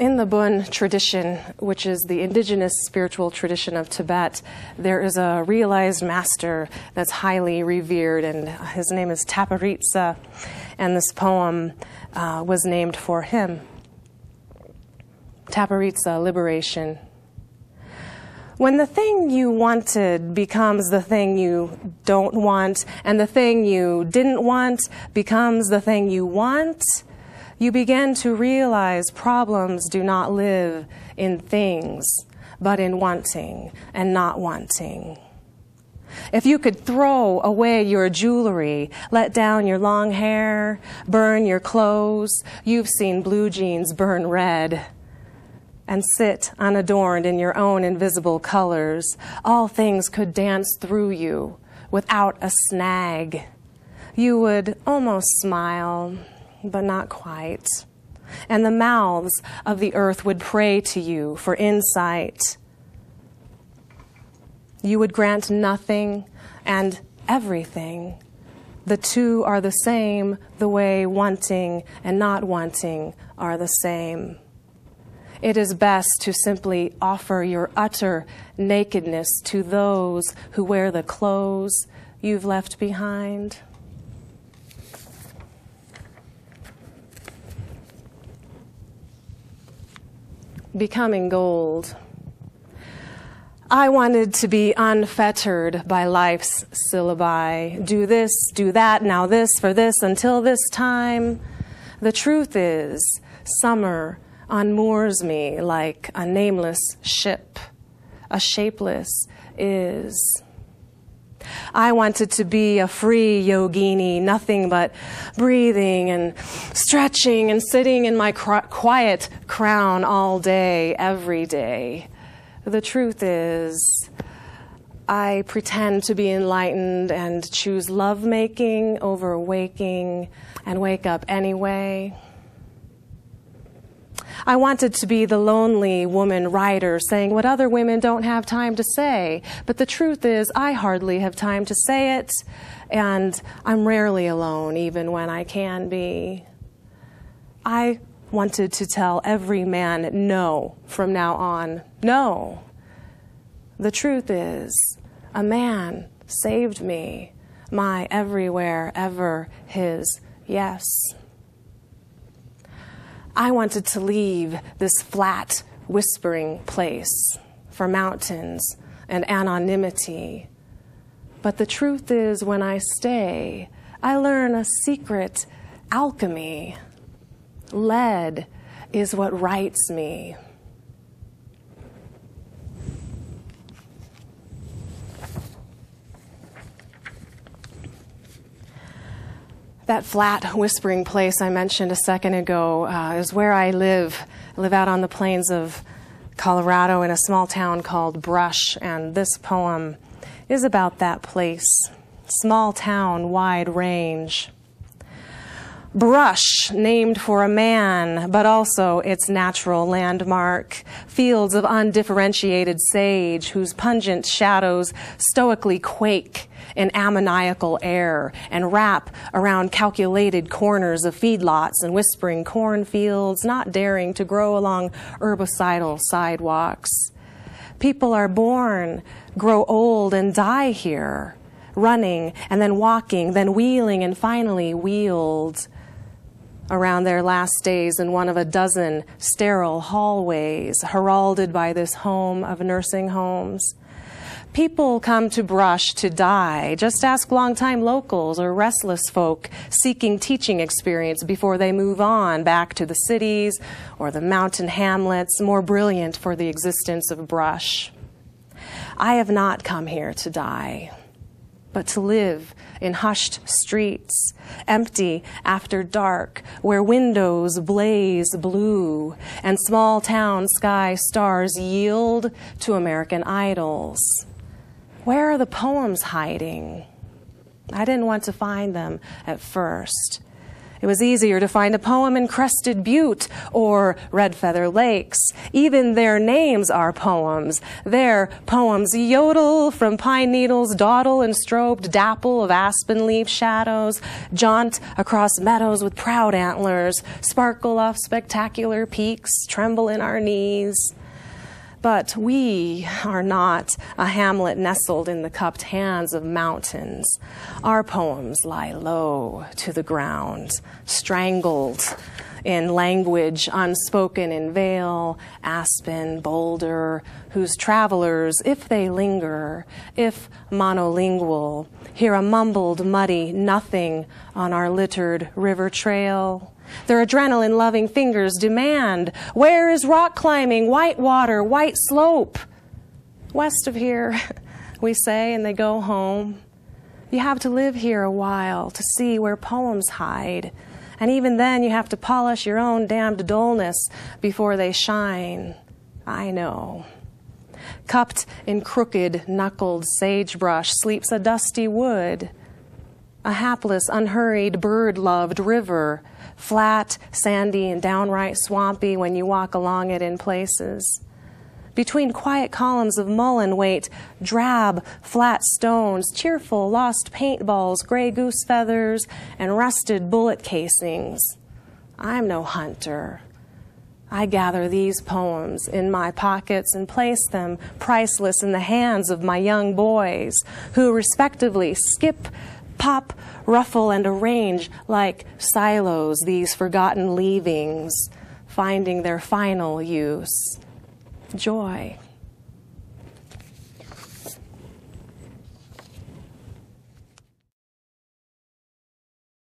in the Bön tradition, which is the indigenous spiritual tradition of Tibet, there is a realized master that's highly revered, and his name is Tapihritsa, and this poem uh, was named for him. Tapihritsa, Liberation. When the thing you wanted becomes the thing you don't want, and the thing you didn't want becomes the thing you want, you begin to realize problems do not live in things, but in wanting and not wanting. If you could throw away your jewelry, let down your long hair, burn your clothes, you've seen blue jeans burn red, and sit unadorned in your own invisible colors, all things could dance through you without a snag. You would almost smile but not quite. And the mouths of the earth would pray to you for insight. You would grant nothing and everything. The two are the same, the way wanting and not wanting are the same. It is best to simply offer your utter nakedness to those who wear the clothes you've left behind. Becoming gold. I wanted to be unfettered by life's syllabi. Do this, do that, now this, for this, until this time. The truth is, summer unmoors me like a nameless ship, a shapeless is. I wanted to be a free yogini, nothing but breathing and stretching and sitting in my quiet crown all day, every day. The truth is, I pretend to be enlightened and choose lovemaking over waking and wake up anyway. I wanted to be the lonely woman writer saying what other women don't have time to say. But the truth is, I hardly have time to say it, and I'm rarely alone, even when I can be. I wanted to tell every man no from now on. No. The truth is, a man saved me, my everywhere, ever, his yes. I wanted to leave this flat, whispering place for mountains and anonymity. But the truth is, when I stay, I learn a secret alchemy. Lead is what writes me. That flat, whispering place I mentioned a second ago uh, is where I live. I live out on the plains of Colorado in a small town called Brush, and this poem is about that place. Small town, wide range. Brush, named for a man, but also its natural landmark. Fields of undifferentiated sage whose pungent shadows stoically quake in ammoniacal air and wrap around calculated corners of feedlots and whispering cornfields, not daring to grow along herbicidal sidewalks. People are born, grow old, and die here, running and then walking, then wheeling and finally wheeled around their last days in one of a dozen sterile hallways heralded by this home of nursing homes. People come to Brush to die. Just ask longtime locals or restless folk seeking teaching experience before they move on back to the cities or the mountain hamlets more brilliant for the existence of Brush. I have not come here to die but to live in hushed streets, empty after dark, where windows blaze blue and small town sky stars yield to American idols. Where are the poems hiding? I didn't want to find them at first. It was easier to find a poem in Crested Butte or Red Feather Lakes. Even their names are poems. Their poems yodel from pine needles, dawdle and strobed dapple of aspen leaf shadows, jaunt across meadows with proud antlers, sparkle off spectacular peaks, tremble in our knees. But we are not a hamlet nestled in the cupped hands of mountains. Our poems lie low to the ground, strangled in language unspoken in Vail, aspen, boulder, whose travelers, if they linger, if monolingual, hear a mumbled, muddy nothing on our littered river trail their adrenaline loving fingers demand where is rock climbing, white water, white slope? West of here, we say, and they go home. You have to live here a while to see where poems hide. And even then, you have to polish your own damned dullness before they shine. I know. Cupped in crooked, knuckled sagebrush sleeps a dusty wood, a hapless, unhurried, bird loved river flat, sandy, and downright swampy when you walk along it in places. Between quiet columns of mullein wait drab, flat stones, cheerful, lost paintballs, gray goose feathers, and rusted bullet casings. I'm no hunter. I gather these poems in my pockets and place them priceless in the hands of my young boys, who respectively skip pop, ruffle, and arrange like silos these forgotten leavings, finding their final use joy.